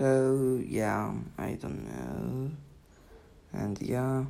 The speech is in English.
So yeah, I don't know. And yeah.